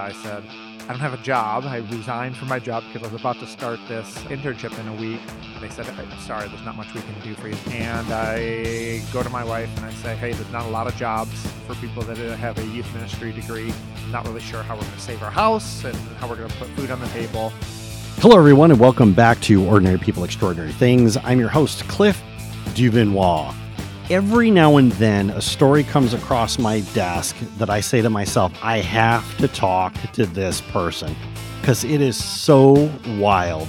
I said, I don't have a job. I resigned from my job because I was about to start this internship in a week. They said, uh, sorry, there's not much we can do for you. And I go to my wife and I say, hey, there's not a lot of jobs for people that have a youth ministry degree. not really sure how we're going to save our house and how we're going to put food on the table. Hello, everyone, and welcome back to Ordinary People Extraordinary Things. I'm your host, Cliff Duvernois every now and then a story comes across my desk that I say to myself, I have to talk to this person because it is so wild.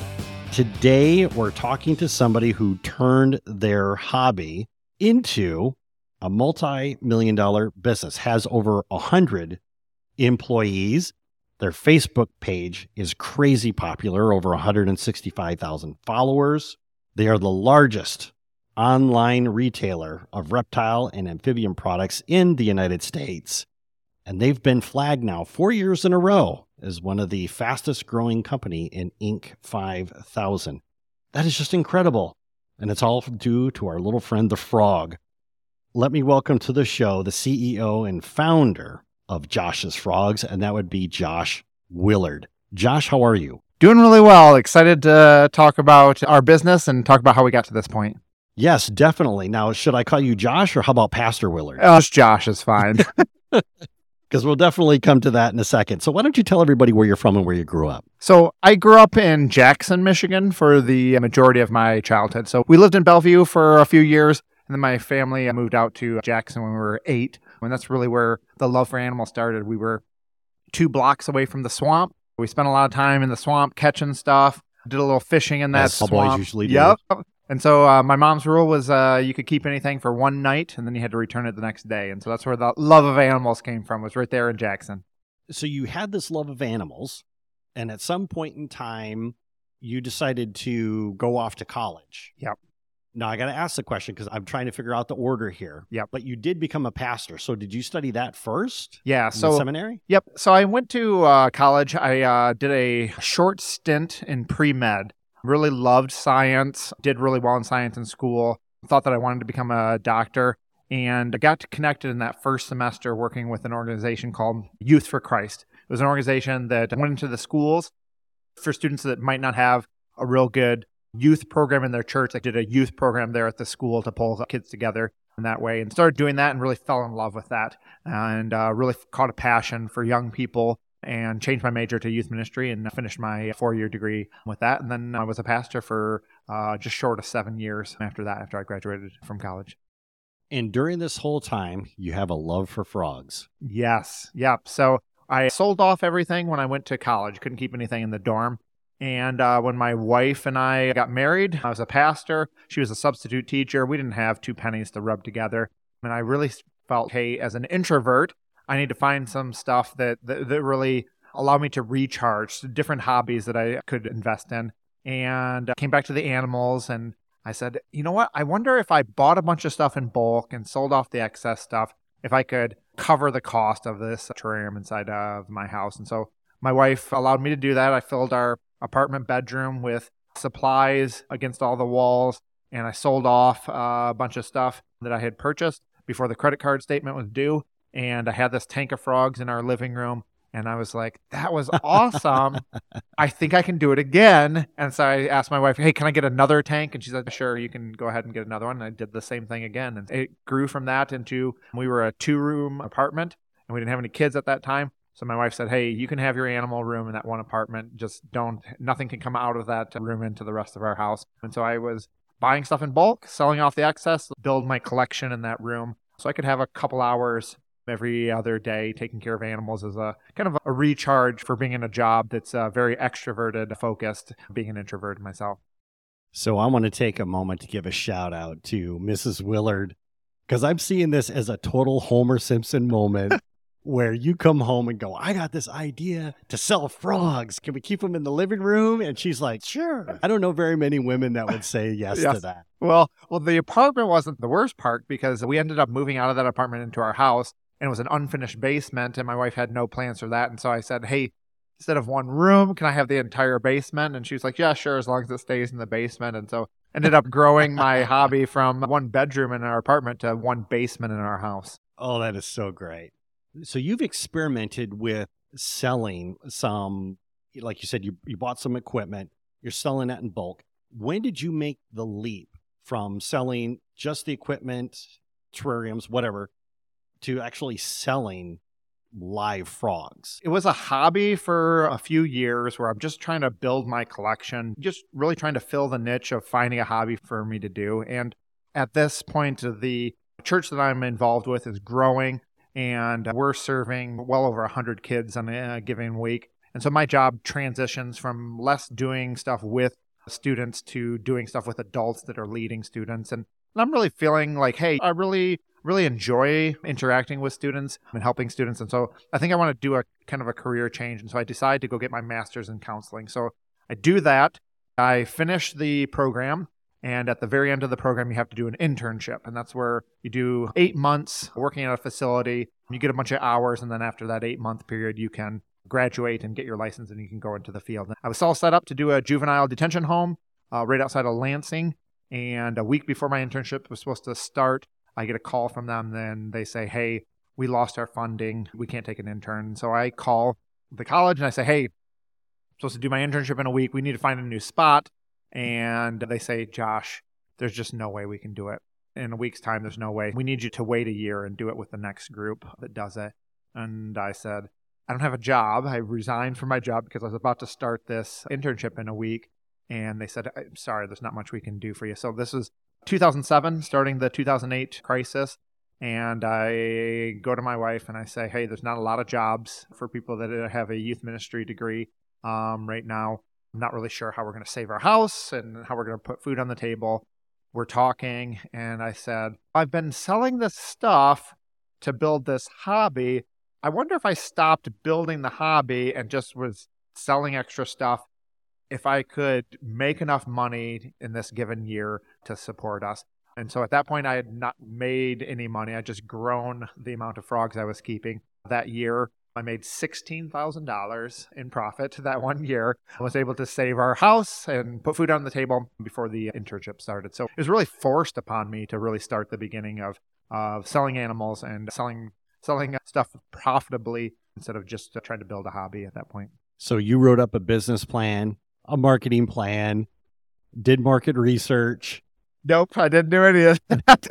Today, we're talking to somebody who turned their hobby into a multi million dollar business, has over a hundred employees. Their Facebook page is crazy popular, over 165,000 followers. They are the largest online retailer of reptile and amphibian products in the United States. And they've been flagged now four years in a row as one of the fastest growing company in Inc. 5000. That is just incredible. And it's all due to our little friend, the frog. Let me welcome to the show the CEO and founder of Josh's Frogs, and that would be Josh Willard. Josh, how are you? Doing really well. Excited to talk about our business and talk about how we got to this point. Yes, definitely. Now, should I call you Josh or how about Pastor Willard? Oh, Just Josh is fine. Because we'll definitely come to that in a second. So, why don't you tell everybody where you're from and where you grew up? So, I grew up in Jackson, Michigan for the majority of my childhood. So, we lived in Bellevue for a few years, and then my family moved out to Jackson when we were eight. And that's really where the love for animals started. We were two blocks away from the swamp. We spent a lot of time in the swamp catching stuff. Did a little fishing in that As swamp. boys usually do. Yep. And so uh, my mom's rule was uh, you could keep anything for one night and then you had to return it the next day. And so that's where the love of animals came from. Was right there in Jackson. So you had this love of animals, and at some point in time, you decided to go off to college. Yep. Now I got to ask the question because I'm trying to figure out the order here. Yeah. But you did become a pastor, so did you study that first? Yeah. So seminary. Yep. So I went to uh, college. I uh, did a short stint in pre med. Really loved science, did really well in science in school, thought that I wanted to become a doctor, and I got connected in that first semester working with an organization called Youth for Christ. It was an organization that went into the schools for students that might not have a real good youth program in their church. I did a youth program there at the school to pull kids together in that way and started doing that and really fell in love with that and uh, really caught a passion for young people and changed my major to youth ministry and finished my four year degree with that. And then I was a pastor for uh, just short of seven years after that, after I graduated from college. And during this whole time, you have a love for frogs. Yes. Yep. So I sold off everything when I went to college, couldn't keep anything in the dorm. And uh, when my wife and I got married, I was a pastor. She was a substitute teacher. We didn't have two pennies to rub together. And I really felt, hey, as an introvert, I need to find some stuff that, that, that really allow me to recharge, different hobbies that I could invest in. And I came back to the animals and I said, you know what? I wonder if I bought a bunch of stuff in bulk and sold off the excess stuff, if I could cover the cost of this terrarium inside of my house. And so my wife allowed me to do that. I filled our apartment bedroom with supplies against all the walls and I sold off uh, a bunch of stuff that I had purchased before the credit card statement was due and I had this tank of frogs in our living room. And I was like, that was awesome. I think I can do it again. And so I asked my wife, hey, can I get another tank? And she said, sure, you can go ahead and get another one. And I did the same thing again. And it grew from that into we were a two room apartment and we didn't have any kids at that time. So my wife said, hey, you can have your animal room in that one apartment. Just don't, nothing can come out of that room into the rest of our house. And so I was buying stuff in bulk, selling off the excess, build my collection in that room so I could have a couple hours every other day taking care of animals as a kind of a recharge for being in a job that's uh, very extroverted focused being an introvert myself So I want to take a moment to give a shout out to Mrs. Willard because I'm seeing this as a total Homer Simpson moment where you come home and go, I got this idea to sell frogs. Can we keep them in the living room? And she's like, sure. I don't know very many women that would say yes, Yes. to that. well well the apartment wasn't the worst part because we ended up moving out of that apartment into our house and it was an unfinished basement and my wife had no plans for that and so i said hey instead of one room can i have the entire basement and she was like yeah sure as long as it stays in the basement and so ended up growing my hobby from one bedroom in our apartment to one basement in our house Oh, that is so great. So you've experimented with selling some, like you said, you, you bought some equipment, you're selling that in bulk. When did you make the leap from selling just the equipment, terrariums, whatever, to actually selling live frogs? It was a hobby for a few years where I'm just trying to build my collection, just really trying to fill the niche of finding a hobby for me to do. And at this point, the church that I'm involved with is growing, and uh, we're serving well over 100 kids on a given week. And so my job transitions from less doing stuff with students to doing stuff with adults that are leading students. And I'm really feeling like, hey, I really really enjoy interacting with students and helping students. And so I think I want to do a kind of a career change. And so I decide to go get my master's in counseling. So I do that. I finish the program. And at the very end of the program, you have to do an internship. And that's where you do eight months working at a facility. You get a bunch of hours. And then after that eight month period, you can graduate and get your license and you can go into the field. I was all set up to do a juvenile detention home uh, right outside of Lansing. And a week before my internship was supposed to start, I get a call from them. Then they say, hey, we lost our funding. We can't take an intern. So I call the college and I say, hey, I'm supposed to do my internship in a week. We need to find a new spot. And they say, Josh, there's just no way we can do it. In a week's time, there's no way. We need you to wait a year and do it with the next group that does it. And I said, I don't have a job. I resigned from my job because I was about to start this internship in a week. And they said, I'm sorry, there's not much we can do for you. So this was 2007, starting the 2008 crisis. And I go to my wife and I say, hey, there's not a lot of jobs for people that have a youth ministry degree um, right now. I'm not really sure how we're going to save our house and how we're going to put food on the table. We're talking, and I said, I've been selling this stuff to build this hobby. I wonder if I stopped building the hobby and just was selling extra stuff if I could make enough money in this given year to support us. And so at that point, I had not made any money. I just grown the amount of frogs I was keeping. That year, I made $16,000 in profit that one year. I was able to save our house and put food on the table before the internship started. So it was really forced upon me to really start the beginning of, of selling animals and selling selling stuff profitably instead of just trying to build a hobby at that point. So you wrote up a business plan a marketing plan, did market research. Nope, I didn't do any of that.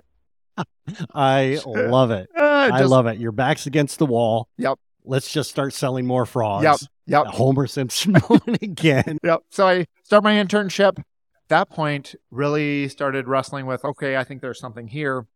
I love it. Uh, just, I love it. Your back's against the wall. Yep. Let's just start selling more frogs. Yep. Yep. Homer Simpson moment again. Yep. So I start my internship. At that point, really started wrestling with okay, I think there's something here.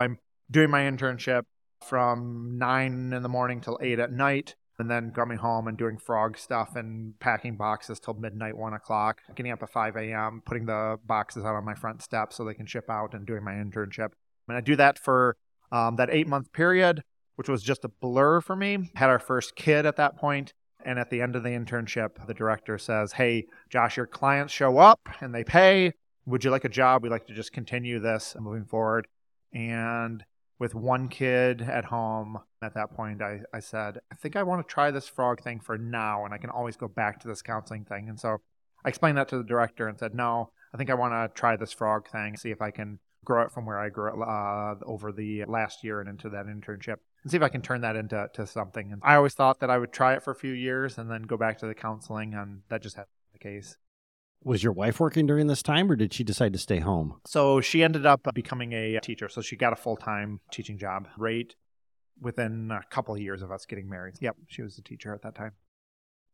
I'm doing my internship from nine in the morning till eight at night and then coming home and doing frog stuff and packing boxes till midnight, one o'clock, getting up at 5 a.m., putting the boxes out on my front step so they can ship out and doing my internship. And I do that for um, that eight month period, which was just a blur for me. Had our first kid at that point, And at the end of the internship, the director says, Hey, Josh, your clients show up and they pay. Would you like a job? We'd like to just continue this moving forward. And with one kid at home. At that point, I, I said, I think I want to try this frog thing for now, and I can always go back to this counseling thing. And so I explained that to the director and said, No, I think I want to try this frog thing, see if I can grow it from where I grew it uh, over the last year and into that internship, and see if I can turn that into to something. And I always thought that I would try it for a few years and then go back to the counseling, and that just hasn't the case. Was your wife working during this time or did she decide to stay home? So she ended up becoming a teacher. So she got a full time teaching job right within a couple of years of us getting married. Yep, she was a teacher at that time.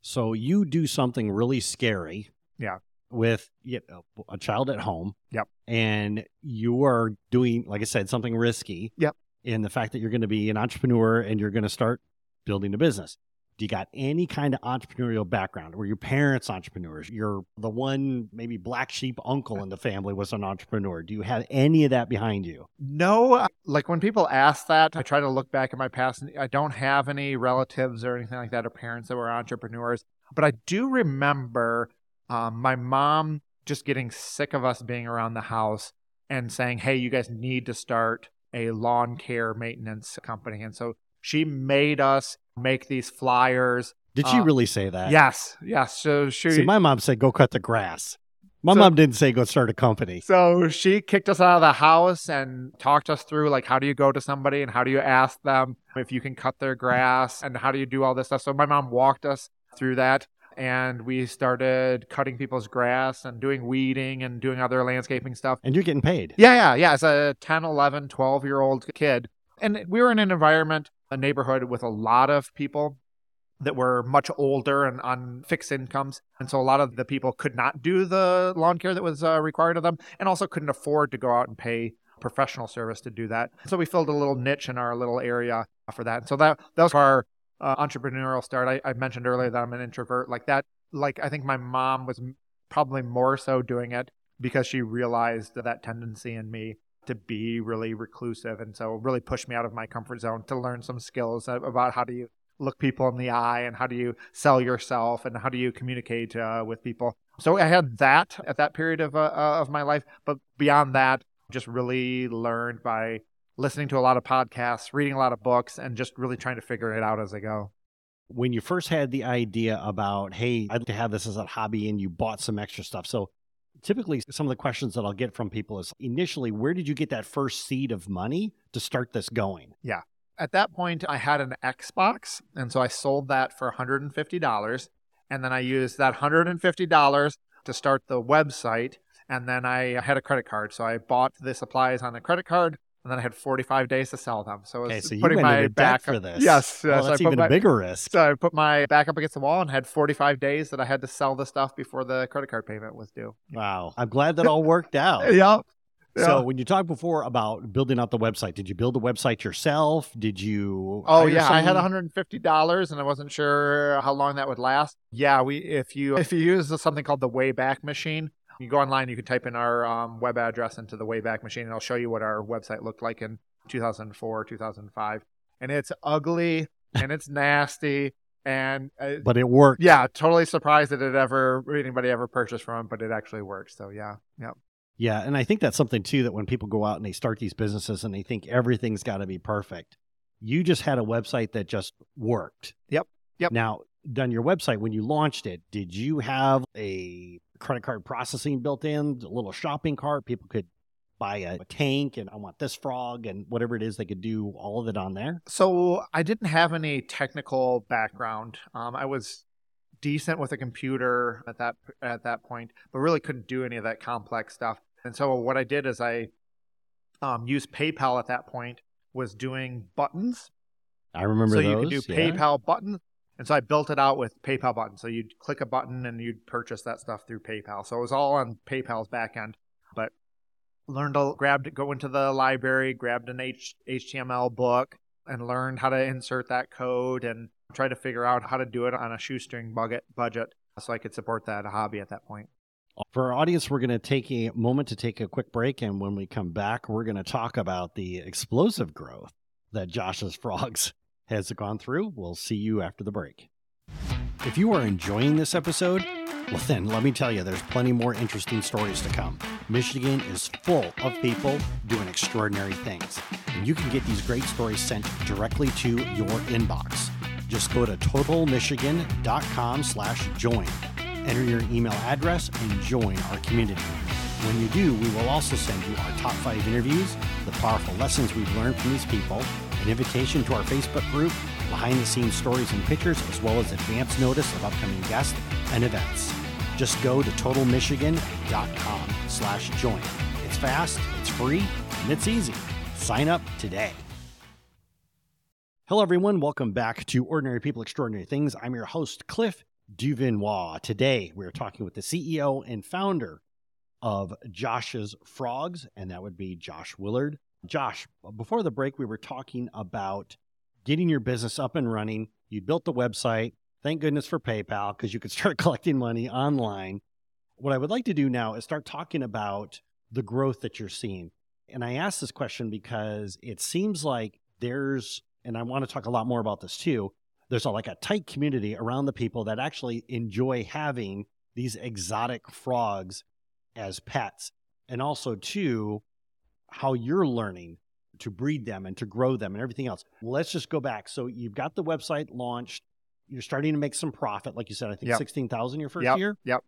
So you do something really scary. Yeah. With you know, a child at home. Yep. And you are doing, like I said, something risky. Yep. In the fact that you're going to be an entrepreneur and you're going to start building a business do you got any kind of entrepreneurial background? Were your parents entrepreneurs? You're the one maybe black sheep uncle in the family was an entrepreneur. Do you have any of that behind you? No. Like when people ask that, I try to look back at my past. And I don't have any relatives or anything like that or parents that were entrepreneurs. But I do remember um, my mom just getting sick of us being around the house and saying, hey, you guys need to start a lawn care maintenance company. And so she made us make these flyers. Did she uh, really say that? Yes, yes. So she. See, my mom said, "Go cut the grass." My So- mom didn't say go start a company. So she kicked us out of the house and talked us through like how do you go to somebody and how do you ask them if you can cut their grass and how do you do all this stuff. So my mom walked us through that and we started cutting people's grass and doing weeding and doing other landscaping stuff. And you're getting paid. Yeah, yeah, yeah. As a 10, 11, 12 year old kid. And we were in an environment, a neighborhood with a lot of people that were much older and on fixed incomes. And so a lot of the people could not do the lawn care that was uh, required of them and also couldn't afford to go out and pay professional service to do that. So we filled a little niche in our little area for that. And so that, that was our uh, entrepreneurial start. I, I mentioned earlier that I'm an introvert. Like that, like I think my mom was probably more so doing it because she realized that tendency in me to be really reclusive and so really pushed me out of my comfort zone to learn some skills about how do you look people in the eye and how do you sell yourself and how do you communicate uh, with people so i had that at that period of, uh, of my life but beyond that just really learned by listening to a lot of podcasts reading a lot of books and just really trying to figure it out as i go When you first had the idea about, hey, I'd like to have this as a hobby and you bought some extra stuff. So typically some of the questions that I'll get from people is initially, where did you get that first seed of money to start this going? Yeah. At that point i had an xbox and so i sold that for $150 and then i used that $150 to start the website and then i had a credit card so i bought the supplies on a credit card and then i had 45 days to sell them so Okay, so you putting my back for this. yes yes that's I put even my, a bigger risk. so i put my back up against the wall and had 45 days that i had to sell the stuff before the credit card payment was due Wow. I'm glad that all worked out. yeah So when you talked before about building out the website, did you build the website yourself? Did you? Oh yeah, I had $150 and I wasn't sure how long that would last. Yeah, we if you if you use something called the Wayback Machine, you go online, you can type in our um, web address into the Wayback Machine, and I'll show you what our website looked like in 2004, 2005, and it's ugly and it's nasty and uh, But it worked. yeah, totally surprised that it ever anybody ever purchased from but it actually worked. So yeah, yeah. Yeah, and I think that's something too that when people go out and they start these businesses and they think everything's got to be perfect, you just had a website that just worked. Yep, yep. Now, done your website when you launched it, did you have a credit card processing built in, a little shopping cart? People could buy a, tank and I want this frog and whatever it is, they could do all of it on there. So I didn't have any technical background. Um, I was decent with a computer at that at that point, but really couldn't do any of that complex stuff. And so what I did is I um, used PayPal at that point. Was doing buttons, I remember so those. you could do yeah. PayPal buttons. And so I built it out with PayPal buttons. So you'd click a button and you'd purchase that stuff through PayPal. So it was all on PayPal's back end. But learned to grabbed go into the library, grabbed an H, HTML book, and learned how to insert that code and try to figure out how to do it on a shoestring budget so I could support that hobby at that point. For our audience, we're going to take a moment to take a quick break. And when we come back, we're going to talk about the explosive growth that Josh's Frogs has gone through. We'll see you after the break. If you are enjoying this episode, well, then let me tell you, there's plenty more interesting stories to come. Michigan is full of people doing extraordinary things, and you can get these great stories sent directly to your inbox. Just go to totalmichigan.com slash join. Enter your email address and join our community. When you do, we will also send you our top five interviews, the powerful lessons we've learned from these people, an invitation to our Facebook group, behind the scenes stories and pictures, as well as advance notice of upcoming guests and events. Just go to totalmichigan.com slash join. It's fast, it's free, and it's easy. Sign up today. Hello, everyone. Welcome back to Ordinary People Extraordinary Things. I'm your host, Cliff Duvernois. Today, we're talking with the CEO and founder of Josh's Frogs, and that would be Josh Willard. Josh, before the break, we were talking about getting your business up and running. You built the website. Thank goodness for PayPal because you could start collecting money online. What I would like to do now is start talking about the growth that you're seeing. And I ask this question because it seems like there's, and I want to talk a lot more about this too, there's a, like a tight community around the people that actually enjoy having these exotic frogs as pets. And also, too, how you're learning to breed them and to grow them and everything else. Let's just go back. So you've got the website launched. You're starting to make some profit, like you said. I think Yep. sixteen thousand your first Yep, year. yep.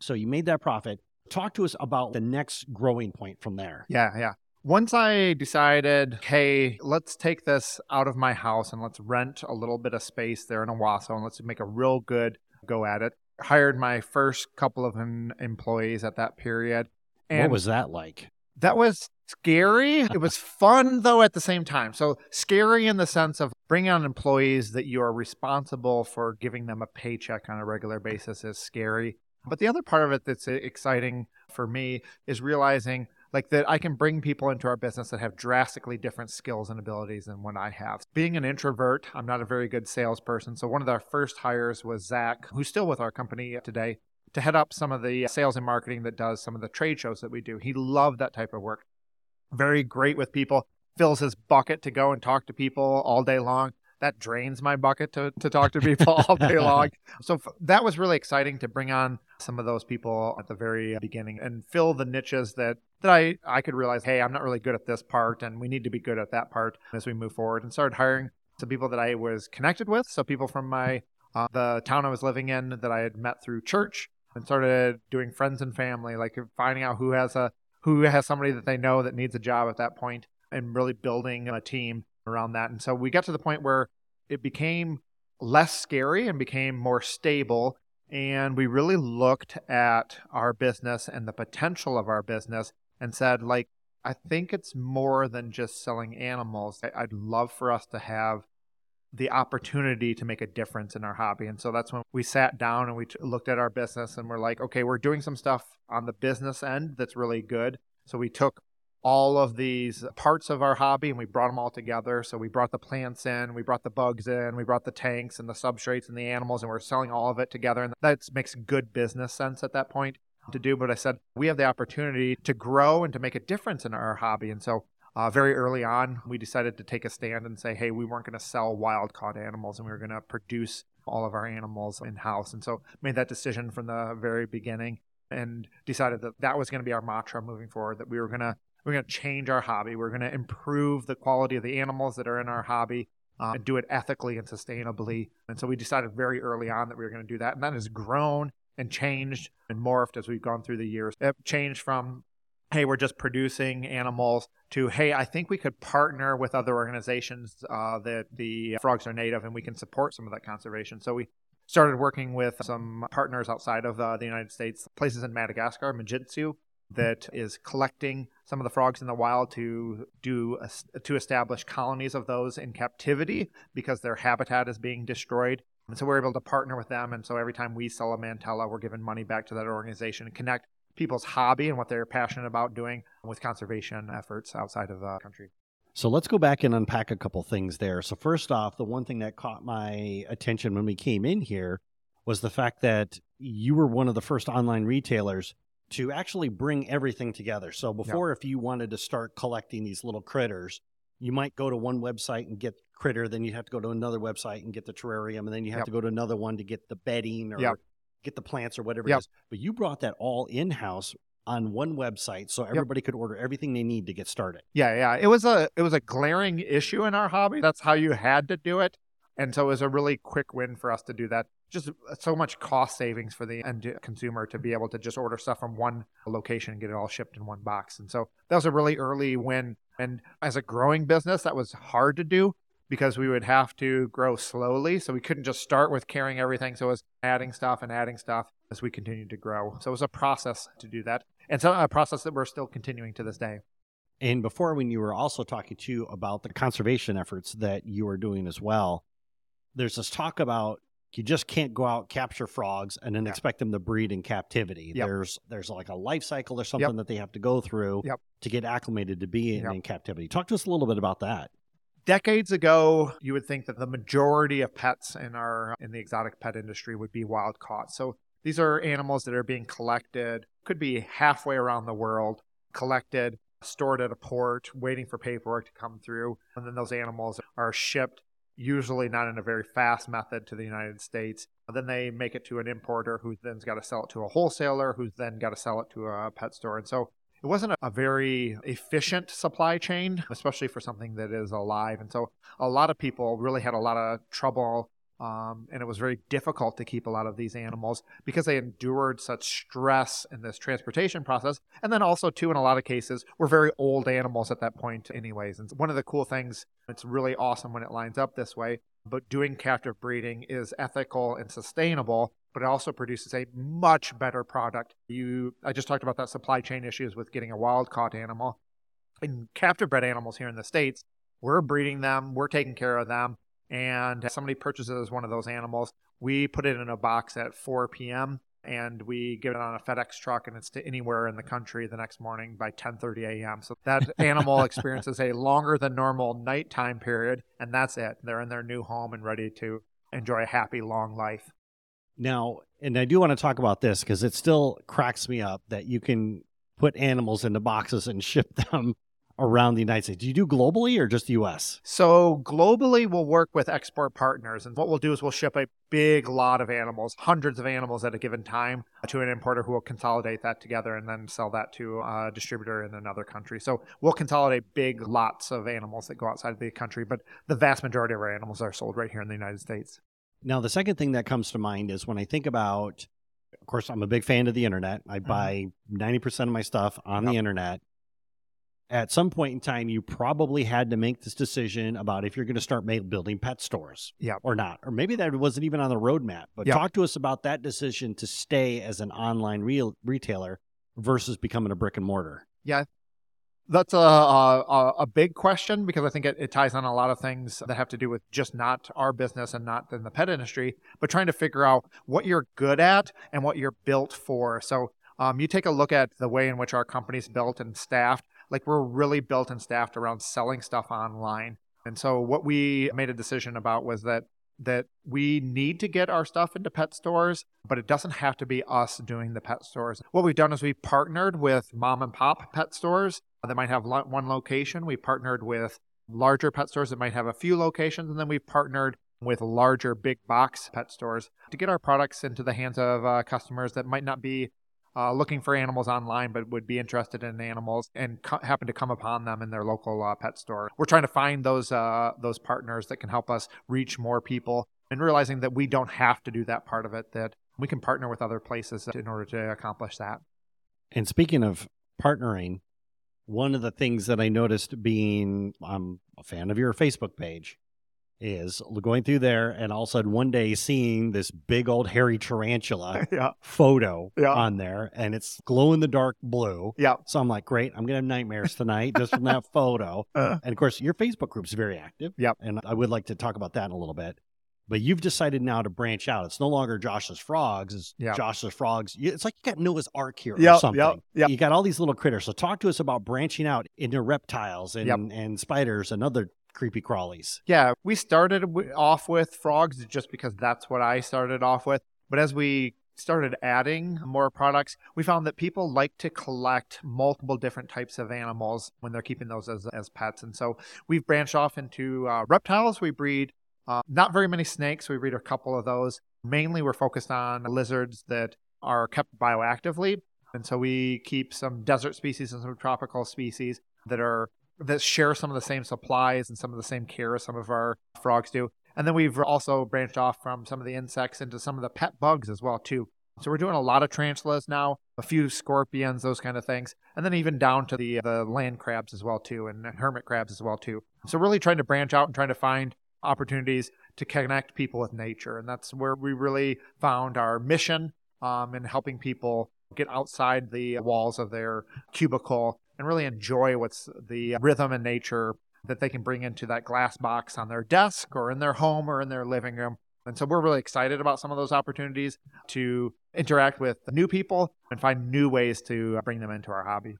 So you made that profit. Talk to us about the next growing point from there. Yeah, yeah. Once I decided, hey, let's take this out of my house and let's rent a little bit of space there in Owosso and let's make a real good go at it. Hired my first couple of employees at that period. And what was that like? That was scary. it was fun though at the same time. So scary in the sense of bringing on employees that you are responsible for giving them a paycheck on a regular basis is scary. But the other part of it that's uh, exciting for me is realizing like that I can bring people into our business that have drastically different skills and abilities than what I have. Being an introvert, I'm not a very good salesperson. So one of our first hires was Zach, who's still with our company today, to head up some of the sales and marketing that does some of the trade shows that we do. He loved that type of work. Very great with people, fills his bucket to go and talk to people all day long that drains my bucket to, to talk to people all day long. So f- that was really exciting to bring on some of those people at the very beginning and fill the niches that that I, I could realize, hey, I'm not really good at this part and we need to be good at that part as we move forward and started hiring some people that I was connected with. So people from my uh, the town I was living in that I had met through church and started doing friends and family, like finding out who has a who has somebody that they know that needs a job at that point and really building a team around that. And so we got to the point where it became less scary and became more stable. And we really looked at our business and the potential of our business and said, like, I think it's more than just selling animals. I'd love for us to have the opportunity to make a difference in our hobby. And so that's when we sat down and we t- looked at our business and we're like, okay, we're doing some stuff on the business end that's really good. So we took all of these parts of our hobby and we brought them all together. So we brought the plants in, we brought the bugs in, we brought the tanks and the substrates and the animals, and we're selling all of it together. And that makes good business sense at that point to do. But I said, we have the opportunity to grow and to make a difference in our hobby. And so uh, very early on, we decided to take a stand and say, hey, we weren't going to sell wild caught animals and we were going to produce all of our animals in house. And so made that decision from the very beginning and decided that that was going to be our mantra moving forward, that we were going to we're going to change our hobby. We're going to improve the quality of the animals that are in our hobby uh, and do it ethically and sustainably. And so we decided very early on that we were going to do that. And that has grown and changed and morphed as we've gone through the years. It changed from, hey, we're just producing animals to, hey, I think we could partner with other organizations uh, that the frogs are native and we can support some of that conservation. So we started working with some partners outside of uh, the United States, places in Madagascar, Mitsinjo, that is collecting some of the frogs in the wild to do to establish colonies of those in captivity because their habitat is being destroyed. And so we're able to partner with them. And so every time we sell a mantella, we're giving money back to that organization and connect people's hobby and what they're passionate about doing with conservation efforts outside of the country. So let's go back and unpack a couple things there. So first off, the one thing that caught my attention when we came in here was the fact that you were one of the first online retailers to actually bring everything together. So before, yep. if you wanted to start collecting these little critters, you might go to one website and get critter, then you have to go to another website and get the terrarium, and then you have yep. to go to another one to get the bedding or yep. Get the plants or whatever it is. But you brought that all in house on one website so everybody could order everything they need to get started. Yeah, yeah. It was a it was a glaring issue in our hobby. That's how you had to do it. And so it was a really quick win for us to do that. Just so much cost savings for the end consumer to be able to just order stuff from one location and get it all shipped in one box. And so that was a really early win. And as a growing business, that was hard to do because we would have to grow slowly. So we couldn't just start with carrying everything. So it was adding stuff and adding stuff as we continued to grow. So it was a process to do that. And so a process that we're still continuing to this day. And before, when you were also talking to about the conservation efforts that you are doing as well, there's this talk about you just can't go out capture frogs and then yeah. expect them to breed in captivity. Yep. There's there's like a life cycle or something yep. that they have to go through yep. to get acclimated to being in, in captivity. Talk to us a little bit about that. Decades ago, you would think that the majority of pets in our in the exotic pet industry would be wild caught. So these are animals that are being collected, could be halfway around the world, collected, stored at a port, waiting for paperwork to come through, and then those animals are shipped usually not in a very fast method to the United States. Then they make it to an importer who then's got to sell it to a wholesaler who's then got to sell it to a pet store. And so it wasn't a very efficient supply chain, especially for something that is alive. And so a lot of people really had a lot of trouble Um, and it was very difficult to keep a lot of these animals because they endured such stress in this transportation process. And then also, too, in a lot of cases, were very old animals at that point, anyways. And one of the cool things, it's really awesome when it lines up this way, but doing captive breeding is ethical and sustainable but it also produces a much better product. You I just talked about that supply chain issues with getting a wild caught animal. In captive bred animals here in the States, we're breeding them, we're taking care of them, and somebody purchases one of those animals, we put it in a box at 4 p.m. and we get it on a FedEx truck and it's to anywhere in the country the next morning by 10:30 a.m. So that animal experiences a longer than normal nighttime period and that's it. They're in their new home and ready to enjoy a happy long life. Now, and I do want to talk about this because it still cracks me up that you can put animals into boxes and ship them around the United States. Do you do globally or just US? So, globally, we'll work with export partners. And what we'll do is we'll ship a big lot of animals, hundreds of animals at a given time, uh, to an importer who will consolidate that together and then sell that to uh, a distributor in another country. So, we'll consolidate big lots of animals that go outside of the country, but the vast majority of our animals are sold right here in the United States. Now, the second thing that comes to mind is when I think about, of course, I'm a big fan of the internet. I mm-hmm. buy 90% of my stuff on yep. the internet. At some point in time, you probably had to make this decision about if you're going to start building pet stores yep. or not. Or maybe that wasn't even on the roadmap. But yep. talk to us about that decision to stay as an online real retailer versus becoming a brick and mortar. Yeah, that's a, a, a big question because I think it, it, ties on a lot of things that have to do with just not our business and not in the pet industry, but trying to figure out what you're good at and what you're built for. So um, you take a look at the way in which our company's built and staffed. Like we're really built and staffed around selling stuff online. And so what we made a decision about was that that we need to get our stuff into pet stores, but it doesn't have to be us doing the pet stores. What we've done is we've partnered with mom and pop pet stores that might have one location. We partnered with larger pet stores that might have a few locations, and then we've partnered with larger big box pet stores to get our products into the hands of uh, customers that might not be uh, looking for animals online but would be interested in animals and co- happen to come upon them in their local uh, pet store. We're trying to find those uh, those partners that can help us reach more people and realizing that we don't have to do that part of it that we can partner with other places in order to accomplish that. And speaking of partnering, one of the things that I noticed being I'm a fan of your Facebook page is going through there and all of a sudden one day seeing this big old hairy tarantula yeah. photo yeah. on there and it's glow in the dark blue. Yeah. So I'm like, great, I'm gonna have nightmares tonight just from that photo. Uh, and of course your Facebook group's very active. Yep. And I would like to talk about that in a little bit. But you've decided now to branch out. It's no longer Josh's Frogs. It's yep. Josh's Frogs. It's like you got Noah's Ark here yep, or something. Yep, yep. You got all these little critters. So talk to us about branching out into reptiles and, yep. and spiders and other creepy crawlies. Yeah, we started off with frogs just because that's what I started off with. But as we started adding more products, we found that people like to collect multiple different types of animals when they're keeping those as, as pets. And so we've branched off into uh, reptiles. We breed uh, not very many snakes. We breed a couple of those. Mainly, we're focused on lizards that are kept bioactively. And so we keep some desert species and some tropical species that are that share some of the same supplies and some of the same care as some of our frogs do. And then we've also branched off from some of the insects into some of the pet bugs as well too. So we're doing a lot of tarantulas now, a few scorpions, those kind of things, and then even down to the the land crabs as well too, and hermit crabs as well too. So really trying to branch out and trying to find opportunities to connect people with nature, and that's where we really found our mission um, in helping people get outside the walls of their cubicle and really enjoy what's the rhythm and nature that they can bring into that glass box on their desk or in their home or in their living room. And so we're really excited about some of those opportunities to interact with new people and find new ways to bring them into our hobby.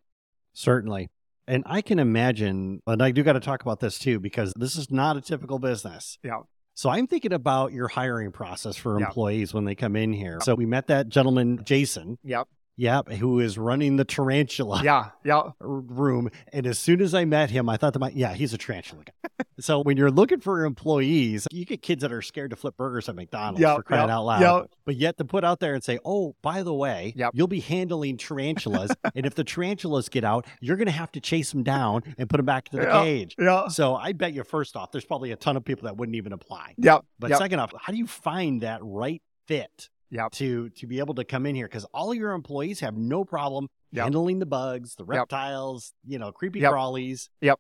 Certainly. And I can imagine, and I do got to talk about this too, because this is not a typical business. Yeah. So I'm thinking about your hiring process for employees when they come in here. So we met that gentleman, Jason. Yep Yep, who is running the tarantula Yeah, yeah, room. And as soon as I met him, I thought to myself, yeah, he's a tarantula guy. so when you're looking for employees, you get kids that are scared to flip burgers at McDonald's Yeah, for crying yeah, out loud. yeah. But yet to put out there and say, oh, by the way, Yep. you'll be handling tarantulas. and if the tarantulas get out, you're going to have to chase them down and put them back to the cage. yeah, So I bet you, first off, there's probably a ton of people that wouldn't even apply. yeah. But Yep. second off, how do you find that right fit Yep. to to be able to come in here? Because all your employees have no problem Yep. handling the bugs, the Yep. reptiles, you know, creepy crawlies. Yep.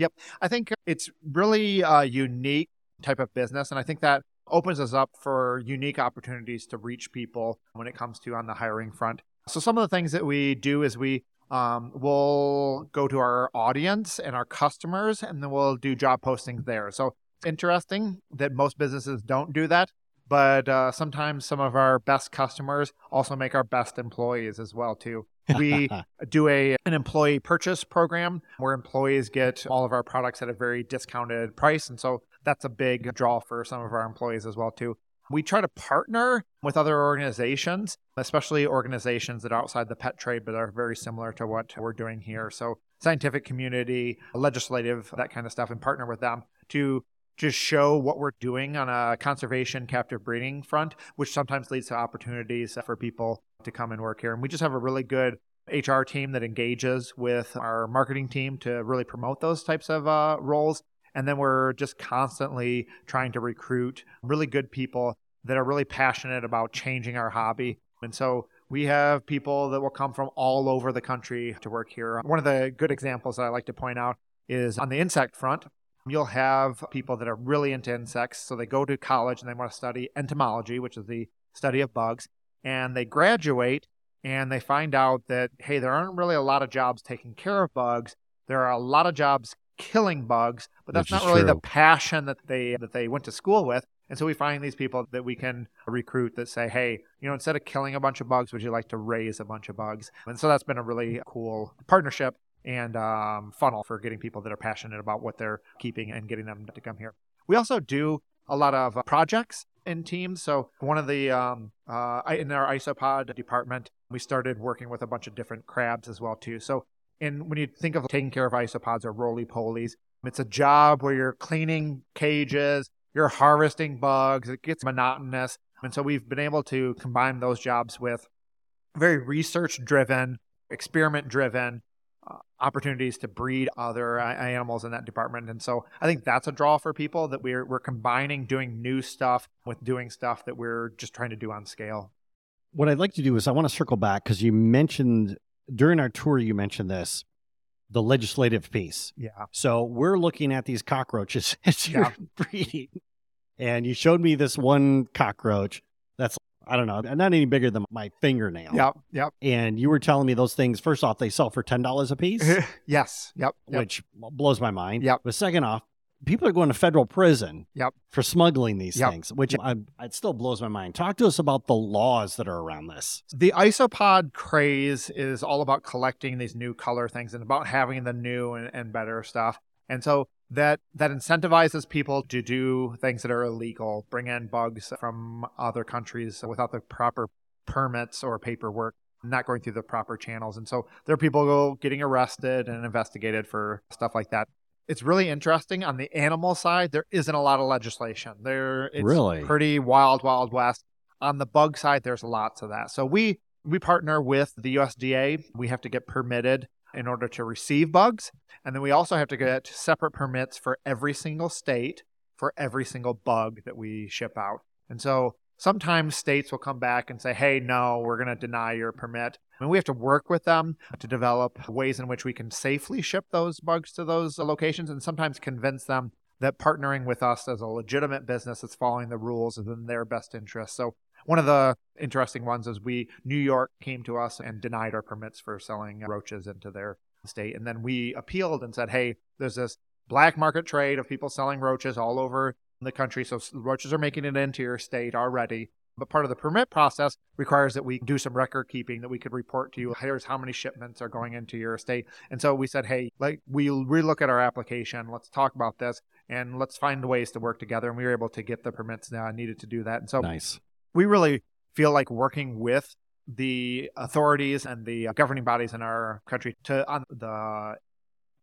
crawlies. I think it's really a unique type of business, and I think that opens us up for unique opportunities to reach people when it comes to on the hiring front. So some of the things that we do is we um, we'll go to our audience and our customers, and then we'll do job postings there. So it's interesting that most businesses don't do that, but uh, sometimes some of our best customers also make our best employees as well too. We do a an employee purchase program where employees get all of our products at a very discounted price and so that's a big draw for some of our employees as well too we try to partner with other organizations especially organizations that are outside the pet trade but are very similar to what we're doing here so scientific community legislative that kind of stuff and partner with them to just show what we're doing on a conservation captive breeding front which sometimes leads to opportunities for people to come and work here and we just have a really good HR team that engages with our marketing team to really promote those types of uh, roles. And then we're just constantly trying to recruit really good people that are really passionate about changing our hobby. And so we have people that will come from all over the country to work here. One of the good examples that I like to point out is on the insect front. You'll have people that are really into insects. So they go to college and they want to study entomology, which is the study of bugs. And they graduate and they find out that hey there aren't really a lot of jobs taking care of bugs there are a lot of jobs killing bugs but that's not really the passion that they that they went to school with and so we find these people that we can recruit that say hey you know instead of killing a bunch of bugs would you like to raise a bunch of bugs and so that's been a really cool partnership and um, funnel for getting people that are passionate about what they're keeping and getting them to come here we also do a lot of uh, projects in teams. So one of the um, uh, in our isopod department, we started working with a bunch of different crabs as well too. So and when you think of taking care of isopods or roly polies, it's a job where you're cleaning cages, you're harvesting bugs. It gets monotonous, and so we've been able to combine those jobs with very research driven, experiment driven opportunities to breed other uh, animals in that department. And so I think that's a draw for people that we're we're combining doing new stuff with doing stuff that we're just trying to do on scale. What I'd like to do is I want to circle back because you mentioned during our tour, you mentioned this the legislative piece. Yeah. So we're looking at these cockroaches as you're Yeah. breeding. And you showed me this one cockroach that's, I don't know, not any bigger than my fingernail. Yep. Yep. And you were telling me those things, first off, they sell for $10 a piece, yes. Yep. Yep. which blows my mind. Yep. But second off, people are going to federal prison Yep. for smuggling these Yep. things, which I, it still blows my mind. Talk to us about the laws that are around this. The isopod craze is all about collecting these new color things and about having the new and, and better stuff. And so that that incentivizes people to do things that are illegal, bring in bugs from other countries without the proper permits or paperwork, not going through the proper channels. And so there are people getting arrested and investigated for stuff like that. It's really interesting on the animal side. There isn't a lot of legislation. There, it's Really? pretty wild, wild west. On the bug side, there's lots of that. So we we partner with the USDA. We have to get permitted in order to receive bugs, and then we also have to get separate permits for every single state for every single bug that we ship out. And so sometimes states will come back and say, "Hey, no, we're going to deny your permit." And we have to work with them to develop ways in which we can safely ship those bugs to those locations, and sometimes convince them that partnering with us as a legitimate business that's following the rules is in their best interest. So one of the interesting ones is we New York came to us and denied our permits for selling roaches into their state, and then we appealed and said, "Hey, there's this black market trade of people selling roaches all over the country, so roaches are making it into your state already." But part of the permit process requires that we do some record keeping that we could report to you. Here's how many shipments are going into your state. And so we said, hey, like we'll relook at our application. Let's talk about this and let's find ways to work together. And we were able to get the permits uh, needed to do that. And so Nice. We really feel like working with the authorities and the governing bodies in our country to on the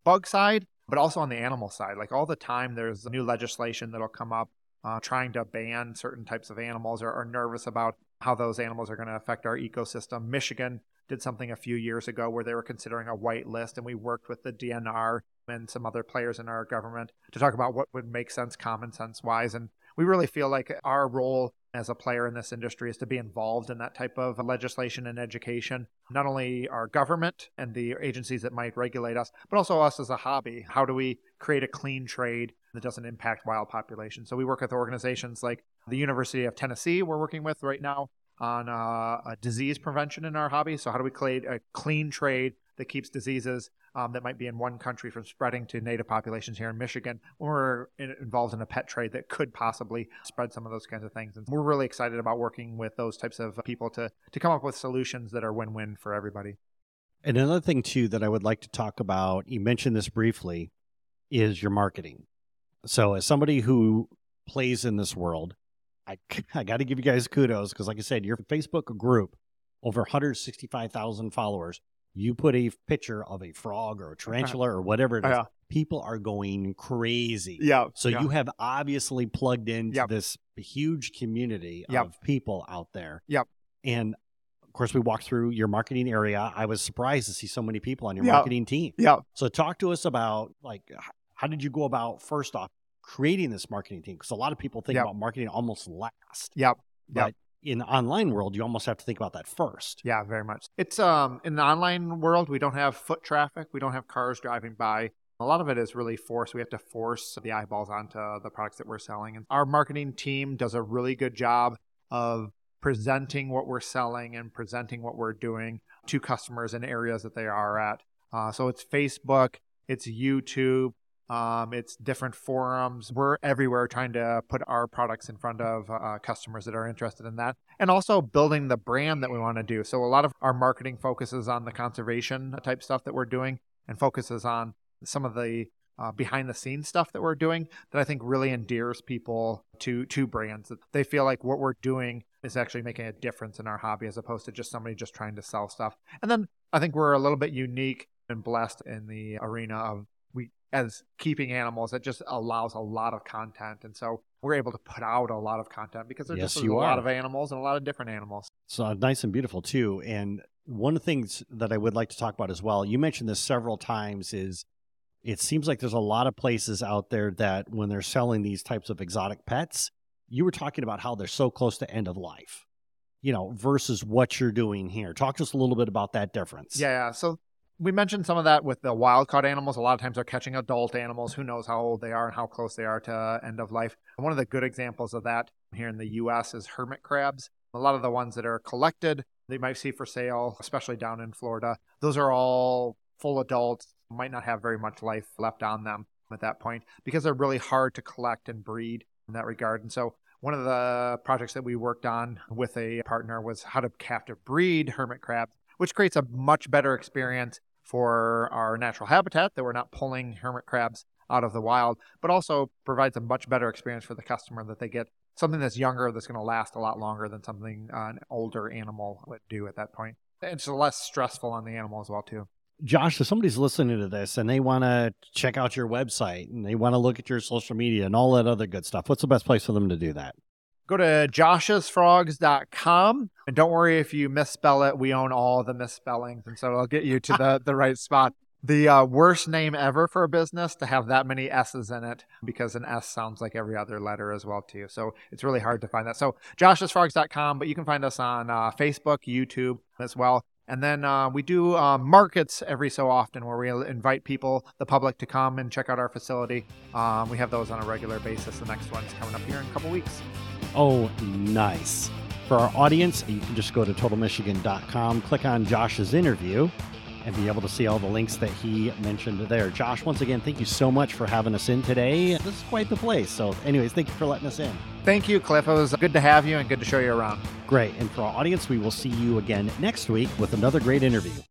bug side, but also on the animal side. Like all the time, there's new legislation that'll come up uh, trying to ban certain types of animals or are nervous about how those animals are going to affect our ecosystem. Michigan did something a few years ago where they were considering a white list, and we worked with the DNR and some other players in our government to talk about what would make sense common sense wise. And we really feel like our role as a player in this industry is to be involved in that type of legislation and education. Not only our government and the agencies that might regulate us, but also us as a hobby. How do we create a clean trade that doesn't impact wild populations? So we work with organizations like the University of Tennessee, we're working with right now on uh, disease prevention in our hobby. So, how do we create a clean trade that keeps diseases um, that might be in one country from spreading to native populations here in Michigan we're in, involved in a pet trade that could possibly spread some of those kinds of things. And we're really excited about working with those types of people to, to come up with solutions that are win win for everybody. And another thing, too, that I would like to talk about, you mentioned this briefly, is your marketing. So, as somebody who plays in this world, I, I got to give you guys kudos because, like I said, your Facebook group, over 165,000 followers. You put a picture of a frog or a tarantula or whatever it is. Yeah. People are going crazy. Yeah. So yeah. you have obviously plugged into Yep. this huge community Yep. of people out there. Yep. And of course, we walked through your marketing area. I was surprised to see so many people on your Yep. marketing team. Yeah. So talk to us about like how did you go about first off creating this marketing team? Because a lot of people think Yep. about marketing almost last. Yep. But in the online world, you almost have to think about that first. Yeah, very much. It's um in the online world, we don't have foot traffic. We don't have cars driving by. A lot of it is really force. We have to force the eyeballs onto the products that we're selling. And our marketing team does a really good job of presenting what we're selling and presenting what we're doing to customers in areas that they are at. Uh, so it's Facebook, it's YouTube, um, it's different forums. We're everywhere trying to put our products in front of uh, customers that are interested in that, and also building the brand that we want to do. So a lot of our marketing focuses on the conservation type stuff that we're doing, and focuses on some of the uh, behind the scenes stuff that we're doing that I think really endears people to to brands. That they feel like what we're doing is actually making a difference in our hobby, as opposed to just somebody just trying to sell stuff. And then I think we're a little bit unique and blessed in the arena of as keeping animals it just allows a lot of content and so we're able to put out a lot of content because there's Yes, just a lot are. of animals and a lot of different animals So uh, nice and beautiful too. And one of the things that I would like to talk about as well, you mentioned this several times, is it seems like there's a lot of places out there that when they're selling these types of exotic pets, you were talking about how they're so close to end of life, you know, versus what you're doing here. Talk to us a little bit about that difference. yeah, yeah so we mentioned some of that with the wild caught animals. A lot of times they're catching adult animals. Who knows how old they are and how close they are to uh, end of life. And one of the good examples of that here in the us is hermit crabs. A lot of the ones that are collected that you might see for sale especially down in florida. Those are all full adults might not have very much life left on them at that point because they're really hard to collect and breed in that regard. And so one of the projects that we worked on with a partner was how to captive breed hermit crabs which creates a much better experience for our natural habitat that we're not pulling hermit crabs out of the wild, but also provides a much better experience for the customer that they get something that's younger that's going to last a lot longer than something uh, an older animal would do at that point. It's less stressful on the animal as well too. Josh, if somebody's listening to this and they want to check out your website and they want to look at your social media and all that other good stuff, what's the best place for them to do that? Go to joshsfrogs.com and don't worry if you misspell it. We own all the misspellings, and so it'll get you to the, the right spot. The uh, worst name ever for a business to have that many S's in it because an S sounds like every other letter as well too. So it's really hard to find that. So joshsfrogs.com, but you can find us on uh, Facebook, YouTube as well. And then uh, we do uh, markets every so often where we invite people, the public, to come and check out our facility. Um, we have those on a regular basis. The next one's coming up here in a couple weeks. Oh, nice. For our audience, you can just go to totalmichigan.com, click on Josh's interview, and be able to see all the links that he mentioned there. Josh, once again, thank you so much for having us in today. This is quite the place. So, anyways, thank you for letting us in. Thank you, Cliff. It was good to have you and good to show you around. Great. And for our audience, we will see you again next week with another great interview.